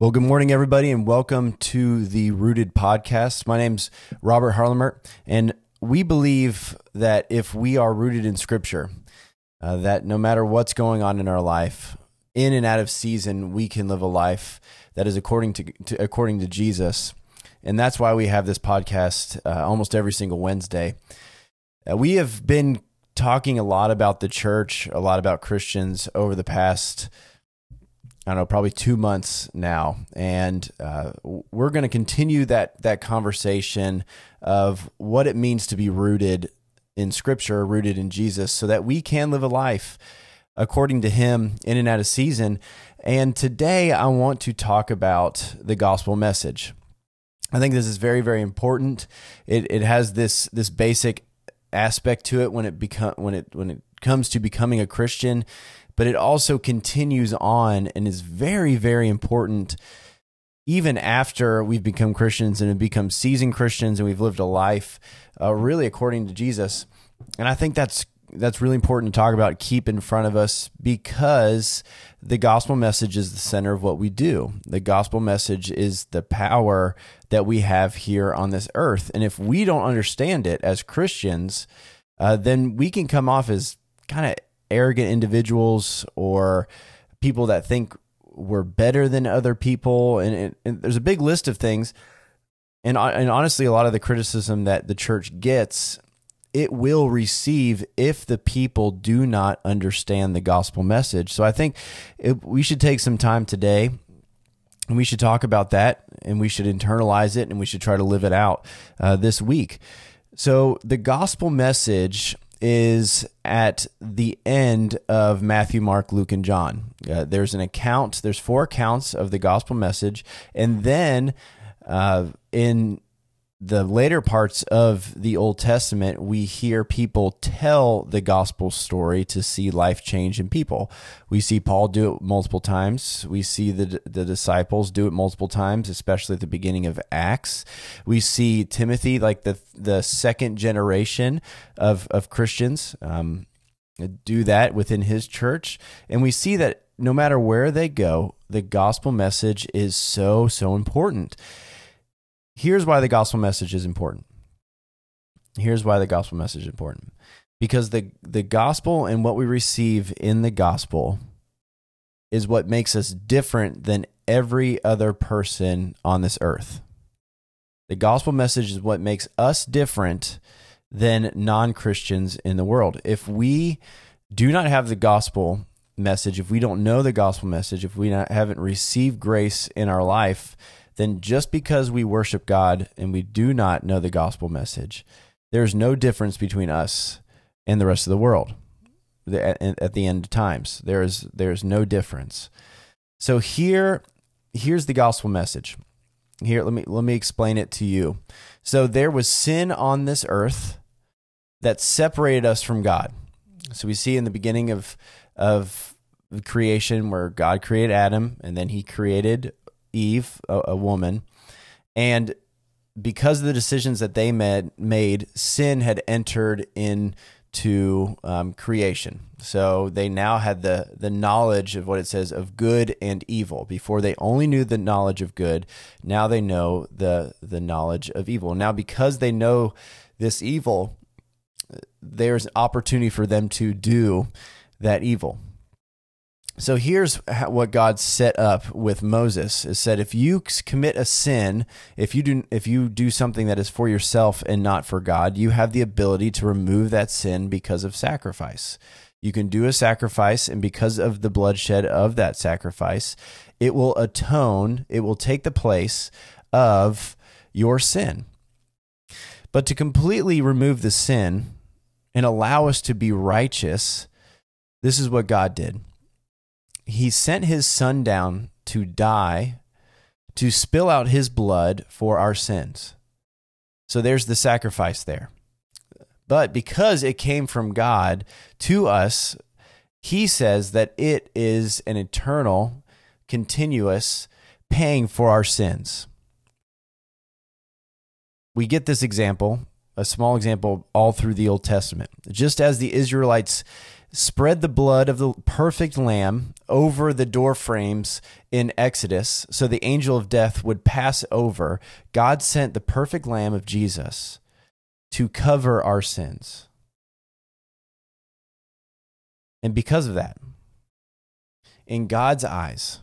Well, good morning, everybody, and welcome to the Rooted Podcast. My name's Robert Harlamert, and we believe that if we are rooted in Scripture, uh, that no matter what's going on in our life, in and out of season, we can live a life that is according to, to according to Jesus, and that's why we have this podcast uh, almost every single Wednesday. Uh, we have been talking a lot about the church, a lot about Christians over the past I don't know, probably two months now, and uh, we're going to continue that that conversation of what it means to be rooted in Scripture, rooted in Jesus, so that we can live a life according to Him in and out of season. And today, I want to talk about the gospel message. I think this is very, very important. It it has this this basic aspect to it when it become when it when it comes to becoming a Christian but it also continues on and is very, very important even after we've become Christians and have become seasoned Christians and we've lived a life uh, really according to Jesus. And I think that's that's really important to talk about, keep in front of us because the gospel message is the center of what we do. The gospel message is the power that we have here on this earth. And if we don't understand it as Christians, uh, then we can come off as kind of arrogant individuals or people that think we're better than other people. And, and, and there's a big list of things. And, and honestly, a lot of the criticism that the church gets, it will receive if the people do not understand the gospel message. So I think it, we should take some time today and we should talk about that and we should internalize it and we should try to live it out uh, this week. So the gospel message is at the end of Matthew, Mark, Luke, and John. Uh, there's an account, there's four accounts of the gospel message. And then uh, in the later parts of the Old Testament, we hear people tell the gospel story to see life change in people. We see Paul do it multiple times. We see the the disciples do it multiple times, especially at the beginning of Acts. We see Timothy, like the the second generation of of Christians, um, do that within his church, and we see that no matter where they go, the gospel message is so so important here's why the gospel message is important. Here's why the gospel message is important. Because the, the gospel and what we receive in the gospel is what makes us different than every other person on this earth. The gospel message is what makes us different than non Christians in the world. If we do not have the gospel message, if we don't know the gospel message, if we not, haven't received grace in our life, then just because we worship God and we do not know the gospel message, there's no difference between us and the rest of the world at the end of times. There's there's no difference. So here here's the gospel message. Here let me let me explain it to you. So there was sin on this earth that separated us from God. So we see in the beginning of of creation where God created Adam and then he created Eve, a, a woman, and because of the decisions that they made, made sin had entered into um, creation. So they now had the the knowledge of what it says of good and evil. Before they only knew the knowledge of good, now they know the the knowledge of evil. Now because they know this evil, there's an opportunity for them to do that evil. So here's what God set up with Moses is said if you commit a sin, if you do if you do something that is for yourself and not for God, you have the ability to remove that sin because of sacrifice. You can do a sacrifice and because of the bloodshed of that sacrifice, it will atone, it will take the place of your sin. But to completely remove the sin and allow us to be righteous, this is what God did he sent his son down to die to spill out his blood for our sins. So there's the sacrifice there. But because it came from God to us, he says that it is an eternal, continuous paying for our sins. We get this example, a small example, all through the Old Testament. Just as the Israelites spread the blood of the perfect lamb over the door frames in Exodus so the angel of death would pass over, God sent the perfect lamb of Jesus to cover our sins. And because of that, in God's eyes,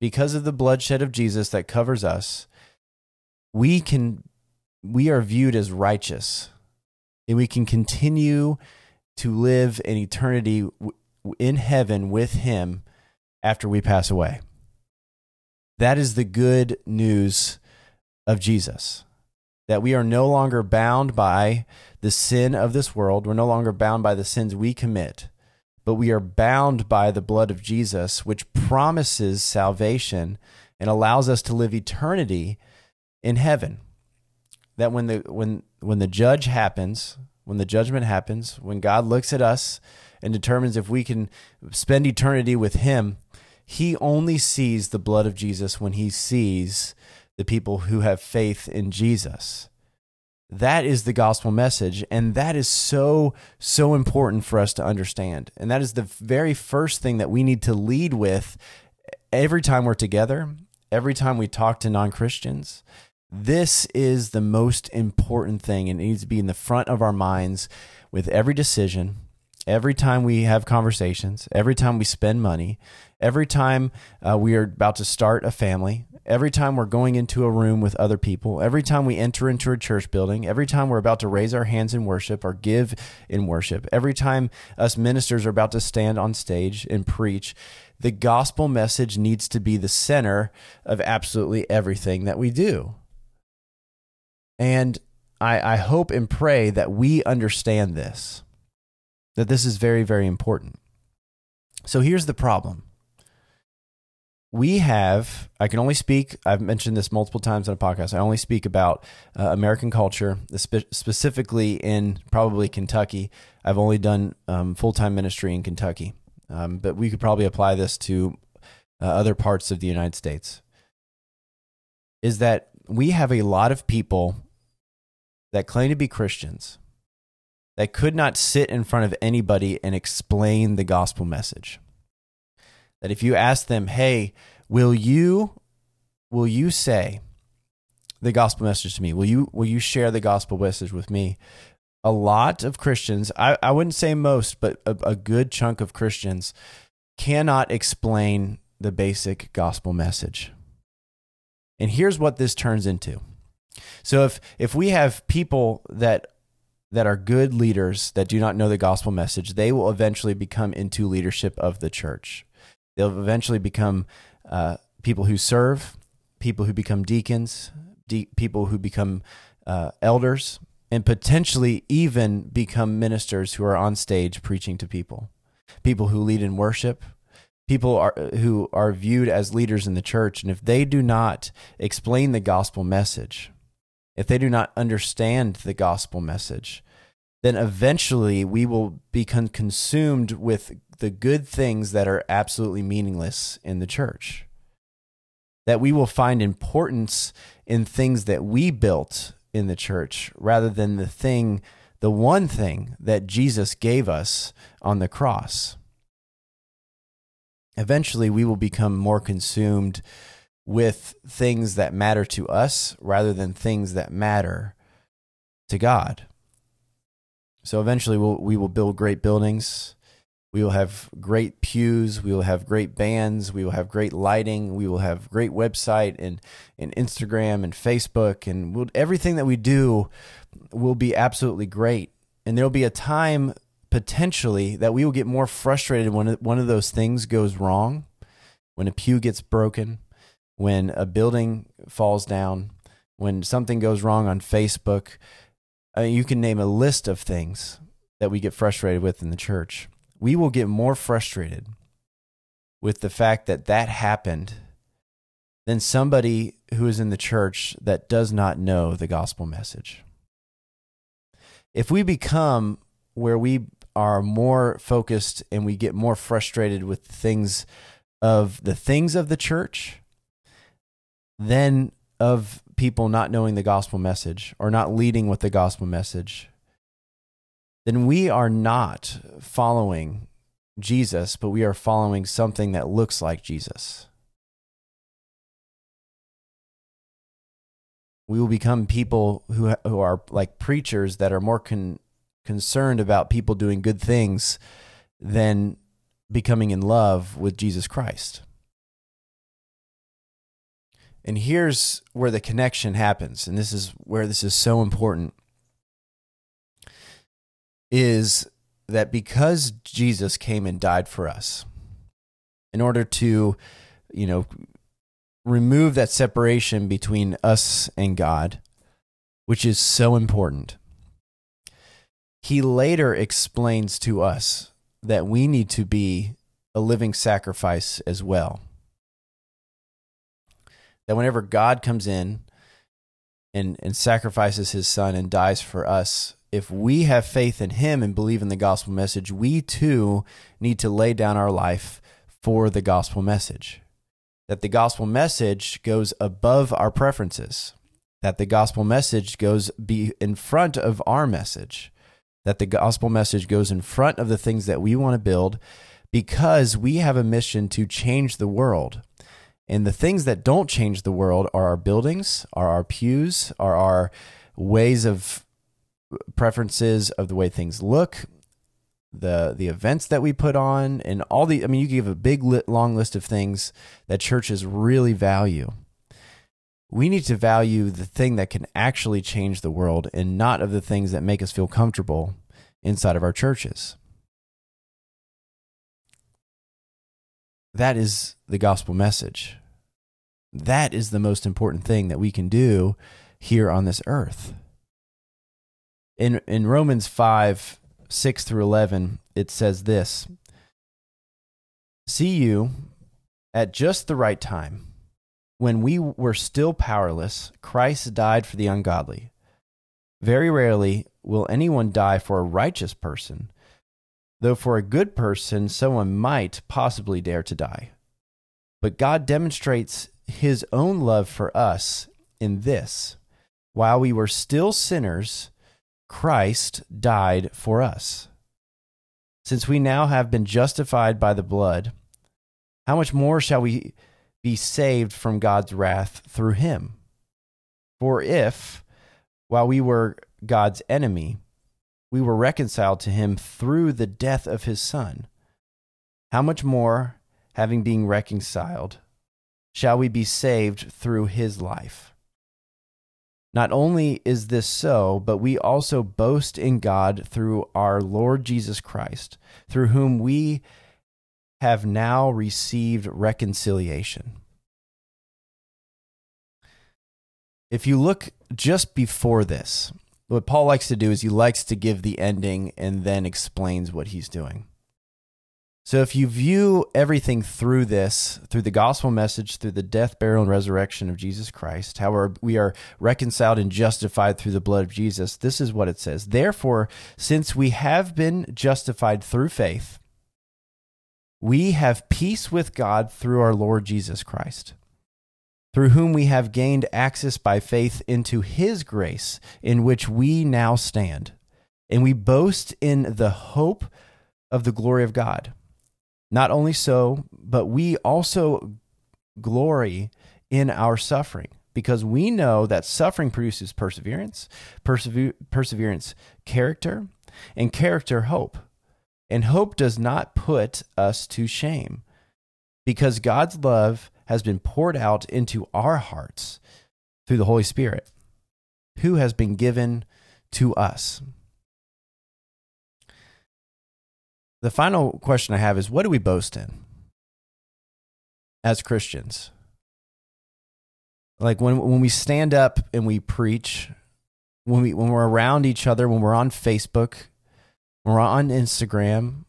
because of the bloodshed of Jesus that covers us, we can we are viewed as righteous and we can continue to live in eternity in heaven with him after we pass away. That is the good news of Jesus. That we are no longer bound by the sin of this world. We're no longer bound by the sins we commit, but we are bound by the blood of Jesus, which promises salvation and allows us to live eternity in heaven. That when the when when the judge happens, when the judgment happens, when God looks at us and determines if we can spend eternity with him, he only sees the blood of Jesus when he sees the people who have faith in Jesus. That is the gospel message. And that is so, so important for us to understand. And that is the very first thing that we need to lead with every time we're together, every time we talk to non Christians. This is the most important thing, and it needs to be in the front of our minds with every decision, every time we have conversations, every time we spend money, every time uh, we are about to start a family, every time we're going into a room with other people, every time we enter into a church building, every time we're about to raise our hands in worship or give in worship, every time us ministers are about to stand on stage and preach, the gospel message needs to be the center of absolutely everything that we do. And I, I hope and pray that we understand this, that this is very, very important. So here's the problem. We have i can only speak i've mentioned this multiple times on a podcast i only speak about uh, american culture spe- specifically in probably kentucky. I've only done um, full-time ministry in kentucky. Um, but we could probably apply this to uh, other parts of the united states. Is that we have a lot of people that claim to be christians that could not sit in front of anybody and explain the gospel message that if you ask them, "Hey, will you will you say the gospel message to me? Will you will you share the gospel message with me?" A lot of Christians, I, I wouldn't say most, but a, a good chunk of Christians cannot explain the basic gospel message. And here's what this turns into. So if if we have people that that are good leaders that do not know the gospel message, they will eventually become into leadership of the church. They'll eventually become uh, people who serve, people who become deacons, de- people who become uh, elders, and potentially even become ministers who are on stage preaching to people, people who lead in worship, people are, who are viewed as leaders in the church. And if they do not explain the gospel message, if they do not understand the gospel message, then eventually we will become consumed with the good things that are absolutely meaningless in the church. That we will find importance in things that we built in the church rather than the thing, the one thing that Jesus gave us on the cross. Eventually, we will become more consumed with things that matter to us rather than things that matter to God. So eventually, we'll, we will build great buildings we will have great pews. We will have great bands. We will have great lighting. We will have great website and, and Instagram and Facebook and we'll, everything that we do will be absolutely great. And there'll be a time potentially that we will get more frustrated when one of those things goes wrong, when a pew gets broken, when a building falls down, when something goes wrong on Facebook. I mean, you can name a list of things that we get frustrated with in the church we will get more frustrated with the fact that that happened than somebody who is in the church that does not know the gospel message. If we become where we are more focused and we get more frustrated with things of the things of the church than of people not knowing the gospel message or not leading with the gospel message, then we are not following Jesus, but we are following something that looks like Jesus. We will become people who who are like preachers that are more con, concerned about people doing good things than becoming in love with Jesus Christ. And here's where the connection happens, and this is where this is so important is that because Jesus came and died for us, in order to, you know, remove that separation between us and God, which is so important, he later explains to us that we need to be a living sacrifice as well. That whenever God comes in and, and sacrifices his son and dies for us, if we have faith in him and believe in the gospel message, we too need to lay down our life for the gospel message. That the gospel message goes above our preferences, that the gospel message goes be in front of our message, that the gospel message goes in front of the things that we want to build because we have a mission to change the world. And the things that don't change the world are our buildings, are our pews, are our ways of preferences of the way things look, the the events that we put on, and all the. I mean, you give a big long list of things that churches really value. We need to value the thing that can actually change the world, and not of the things that make us feel comfortable inside of our churches. That is the gospel message. That is the most important thing that we can do here on this earth. In in Romans 5 6 through 11 it says this See you at just the right time. When we were still powerless Christ died for the ungodly. Very rarely will anyone die for a righteous person though for a good person someone might possibly dare to die. But God demonstrates his own love for us in this while we were still sinners Christ died for us. Since we now have been justified by the blood, how much more shall we be saved from God's wrath through him? For if, while we were God's enemy, we were reconciled to him through the death of his Son, how much more, having been reconciled, shall we be saved through his life? Not only is this so, but we also boast in God through our Lord Jesus Christ, through whom we have now received reconciliation. If you look just before this, what Paul likes to do is he likes to give the ending and then explains what he's doing. So if you view everything through this, through the gospel message, through the death, burial, and resurrection of Jesus Christ, how we are reconciled and justified through the blood of Jesus, this is what it says. Therefore, since we have been justified through faith, we have peace with God through our Lord Jesus Christ, through whom we have gained access by faith into his grace in which we now stand. And we boast in the hope of the glory of God. Not only so, but we also glory in our suffering because we know that suffering produces perseverance, persever- perseverance, character, and character, hope. And hope does not put us to shame because God's love has been poured out into our hearts through the Holy Spirit, who has been given to us. The final question I have is what do we boast in as Christians? Like when when we stand up and we preach, when we when we're around each other, when we're on Facebook, when we're on Instagram,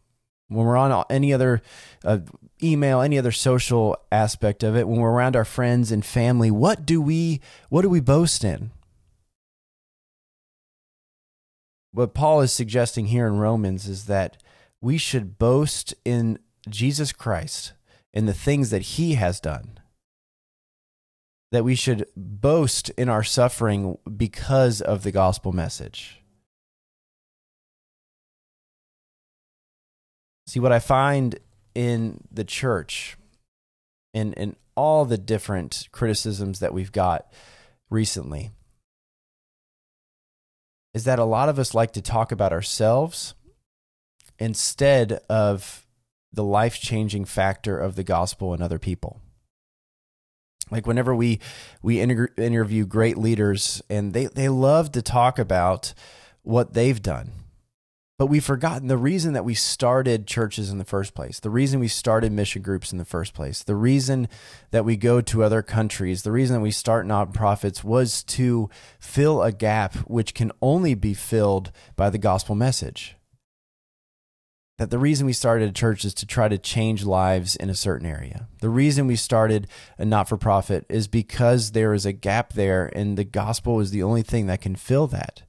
when we're on any other uh, email, any other social aspect of it, when we're around our friends and family, what do we what do we boast in? What Paul is suggesting here in Romans is that we should boast in Jesus Christ in the things that he has done. That we should boast in our suffering because of the gospel message. See, what I find in the church and, and all the different criticisms that we've got recently is that a lot of us like to talk about ourselves instead of the life changing factor of the gospel in other people. Like whenever we we inter- interview great leaders and they they love to talk about what they've done but we've forgotten the reason that we started churches in the first place, the reason we started mission groups in the first place, the reason that we go to other countries, the reason that we start nonprofits was to fill a gap which can only be filled by the gospel message. That the reason we started a church is to try to change lives in a certain area. The reason we started a not for profit is because there is a gap there, and the gospel is the only thing that can fill that.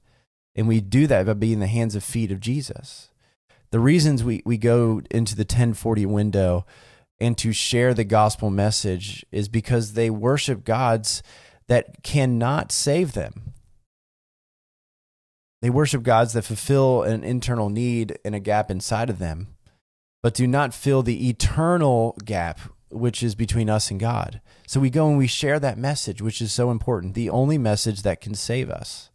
And we do that by being the hands and feet of Jesus. The reasons we, we go into the 1040 window and to share the gospel message is because they worship gods that cannot save them. They worship gods that fulfill an internal need and a gap inside of them, but do not fill the eternal gap which is between us and God. So we go and we share that message, which is so important, the only message that can save us.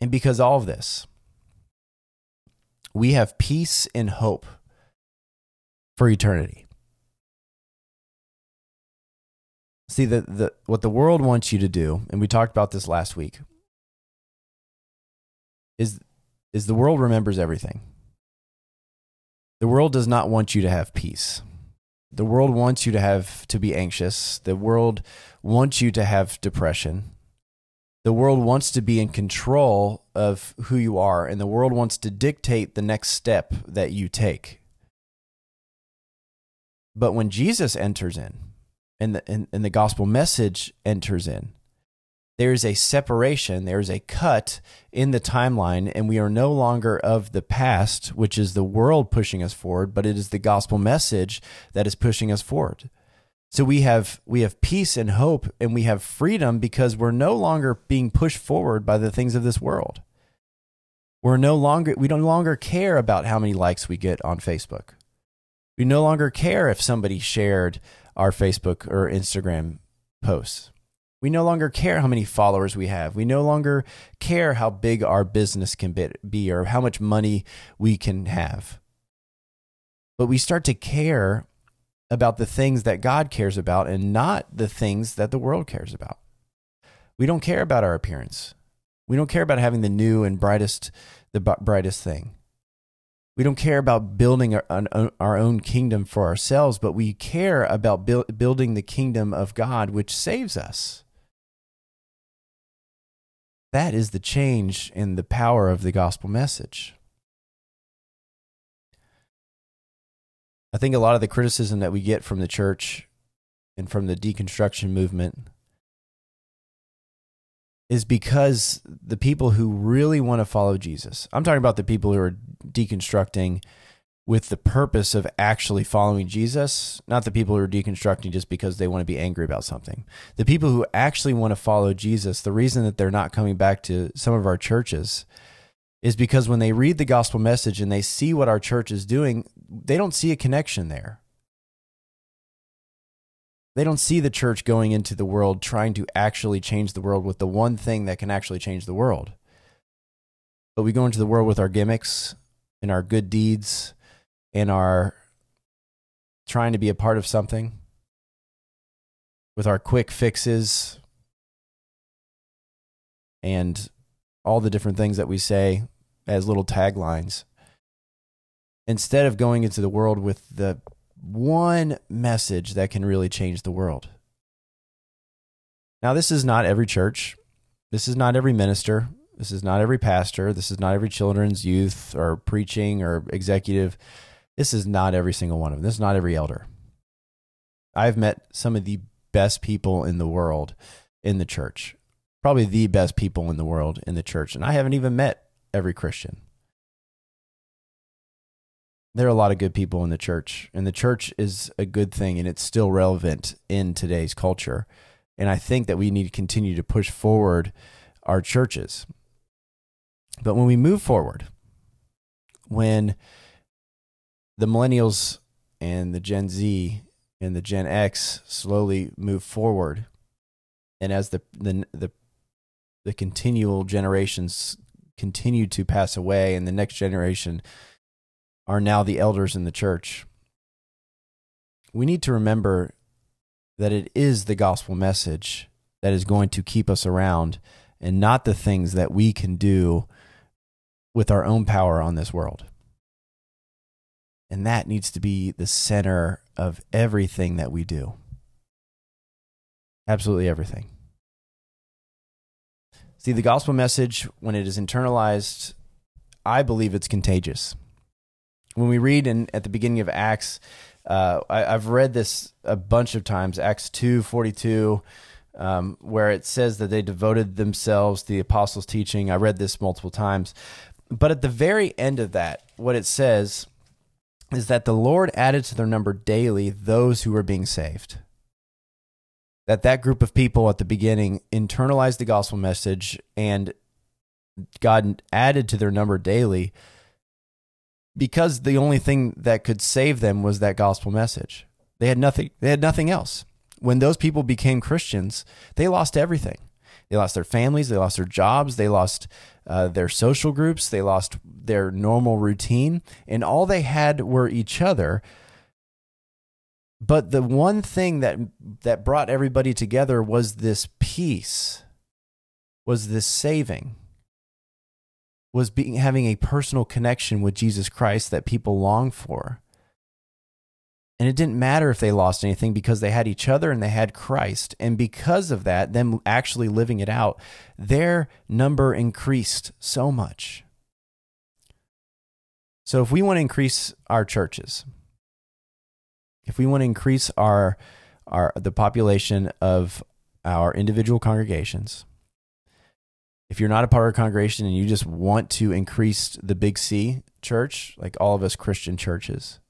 And because all of this, we have peace and hope for eternity. See the, the what the world wants you to do, and we talked about this last week, is is the world remembers everything. The world does not want you to have peace. The world wants you to have to be anxious. The world wants you to have depression the world wants to be in control of who you are, and the world wants to dictate the next step that you take. But when Jesus enters in, and the, and, and the gospel message enters in, there is a separation, there is a cut in the timeline, and we are no longer of the past, which is the world pushing us forward, but it is the gospel message that is pushing us forward. So we have we have peace and hope and we have freedom because we're no longer being pushed forward by the things of this world. We're no longer we no longer care about how many likes we get on Facebook. We no longer care if somebody shared our Facebook or Instagram posts. We no longer care how many followers we have. We no longer care how big our business can be or how much money we can have. But we start to care about the things that God cares about and not the things that the world cares about. We don't care about our appearance. We don't care about having the new and brightest the brightest thing. We don't care about building our, our own kingdom for ourselves, but we care about building the kingdom of God, which saves us. That is the change in the power of the gospel message. I think a lot of the criticism that we get from the church and from the deconstruction movement is because the people who really want to follow Jesus, I'm talking about the people who are deconstructing with the purpose of actually following Jesus, not the people who are deconstructing just because they want to be angry about something. The people who actually want to follow Jesus, the reason that they're not coming back to some of our churches is because when they read the gospel message and they see what our church is doing, they don't see a connection there. They don't see the church going into the world trying to actually change the world with the one thing that can actually change the world. But we go into the world with our gimmicks and our good deeds and are trying to be a part of something, with our quick fixes and all the different things that we say as little taglines instead of going into the world with the one message that can really change the world. Now, this is not every church. This is not every minister. This is not every pastor. This is not every children's youth or preaching or executive. This is not every single one of them. This is not every elder. I've met some of the best people in the world in the church, probably the best people in the world in the church. And I haven't even met every Christian there are a lot of good people in the church, and the church is a good thing, and it's still relevant in today's culture. And I think that we need to continue to push forward our churches. But when we move forward, when the millennials and the Gen Z and the Gen X slowly move forward, and as the the the, the continual generations continue to pass away, and the next generation are now the elders in the church, we need to remember that it is the gospel message that is going to keep us around and not the things that we can do with our own power on this world. And that needs to be the center of everything that we do. Absolutely everything. See, the gospel message, when it is internalized, I believe it's contagious. When we read in, at the beginning of Acts, uh, I, have read this a bunch of times, Acts 2 42, um, where it says that they devoted themselves to the apostles' teaching. I read this multiple times. But at the very end of that, what it says is that the Lord added to their number daily those who were being saved. That that group of people at the beginning internalized the gospel message and God added to their number daily because the only thing that could save them was that gospel message. They had nothing they had nothing else. When those people became Christians, they lost everything. They lost their families, they lost their jobs, they lost uh, their social groups, they lost their normal routine, and all they had were each other. But the one thing that that brought everybody together was this peace, was this saving, was being having a personal connection with Jesus Christ that people long for. And it didn't matter if they lost anything because they had each other and they had Christ. And because of that, them actually living it out, their number increased so much. So if we want to increase our churches, if we want to increase our our the population of our individual congregations, if you're not a part of a congregation and you just want to increase the big C church, like all of us Christian churches,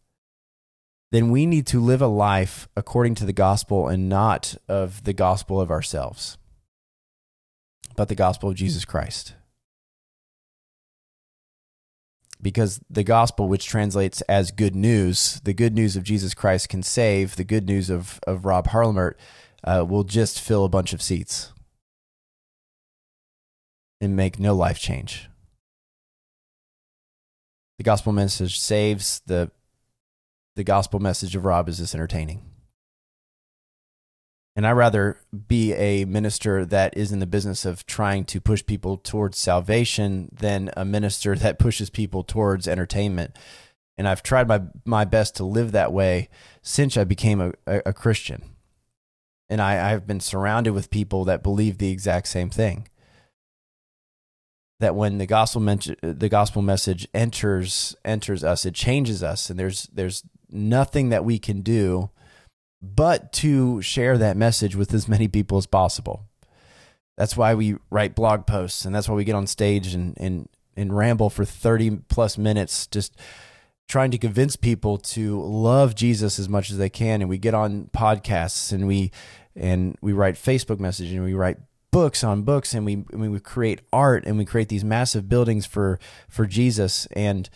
then we need to live a life according to the gospel and not of the gospel of ourselves, but the gospel of Jesus Christ. Because the gospel, which translates as good news, the good news of Jesus Christ can save, the good news of, of Rob Harlamert uh, will just fill a bunch of seats and make no life change. The gospel message saves, the the gospel message of Rob is this entertaining. And I rather be a minister that is in the business of trying to push people towards salvation than a minister that pushes people towards entertainment. And I've tried my my best to live that way since I became a, a, a Christian. And I, I've been surrounded with people that believe the exact same thing that when the gospel the gospel message enters enters us, it changes us, and there's there's nothing that we can do but to share that message with as many people as possible. That's why we write blog posts and that's why we get on stage and, and, and ramble for 30 plus minutes, just trying to convince people to love Jesus as much as they can. And we get on podcasts and we, and we write Facebook messages and we write books on books and we, and we create art and we create these massive buildings for, for Jesus. And,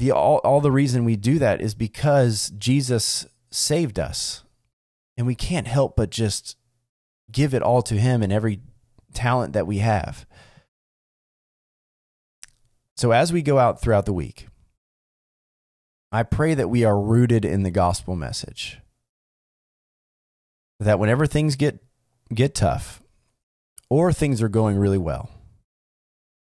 the all, all the reason we do that is because Jesus saved us. And we can't help but just give it all to him and every talent that we have. So as we go out throughout the week, I pray that we are rooted in the gospel message. That whenever things get get tough or things are going really well,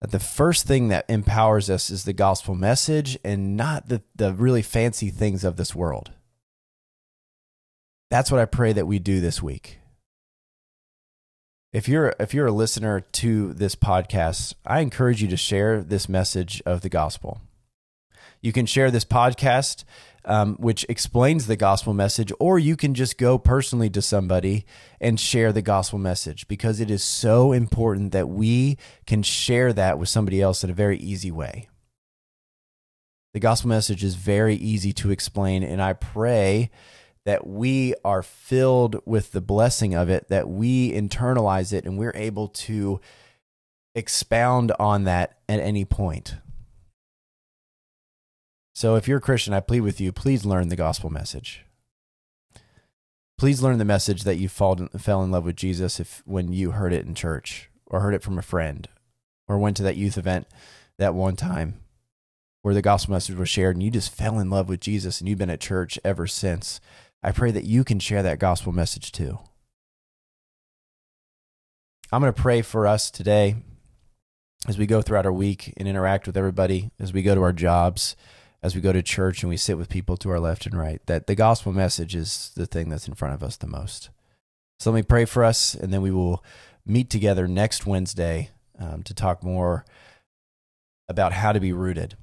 that the first thing that empowers us is the gospel message and not the, the really fancy things of this world. That's what I pray that we do this week. If you're if you're a listener to this podcast, I encourage you to share this message of the gospel. You can share this podcast um, which explains the gospel message, or you can just go personally to somebody and share the gospel message because it is so important that we can share that with somebody else in a very easy way. The gospel message is very easy to explain, and I pray that we are filled with the blessing of it, that we internalize it, and we're able to expound on that at any point. So if you're a Christian, I plead with you, please learn the gospel message. Please learn the message that you fall, fell in love with Jesus if when you heard it in church or heard it from a friend or went to that youth event that one time where the gospel message was shared and you just fell in love with Jesus and you've been at church ever since. I pray that you can share that gospel message too. I'm going to pray for us today as we go throughout our week and interact with everybody, as we go to our jobs, as we go to church and we sit with people to our left and right, that the gospel message is the thing that's in front of us the most. So let me pray for us, and then we will meet together next Wednesday um, to talk more about how to be rooted,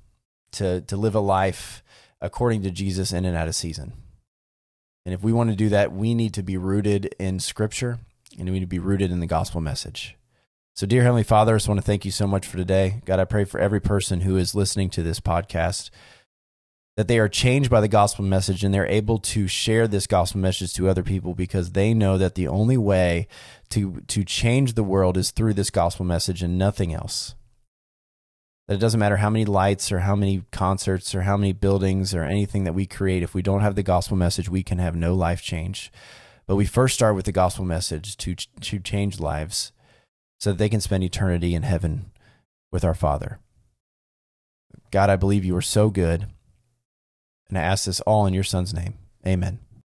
to, to live a life according to Jesus in and out of season. And if we want to do that, we need to be rooted in Scripture and we need to be rooted in the gospel message. So, dear Heavenly Father, I just want to thank you so much for today. God, I pray for every person who is listening to this podcast that they are changed by the gospel message and they're able to share this gospel message to other people because they know that the only way to to change the world is through this gospel message and nothing else. That it doesn't matter how many lights or how many concerts or how many buildings or anything that we create if we don't have the gospel message we can have no life change. But we first start with the gospel message to to change lives so that they can spend eternity in heaven with our Father. God, I believe you are so good. And I ask this all in your son's name. Amen.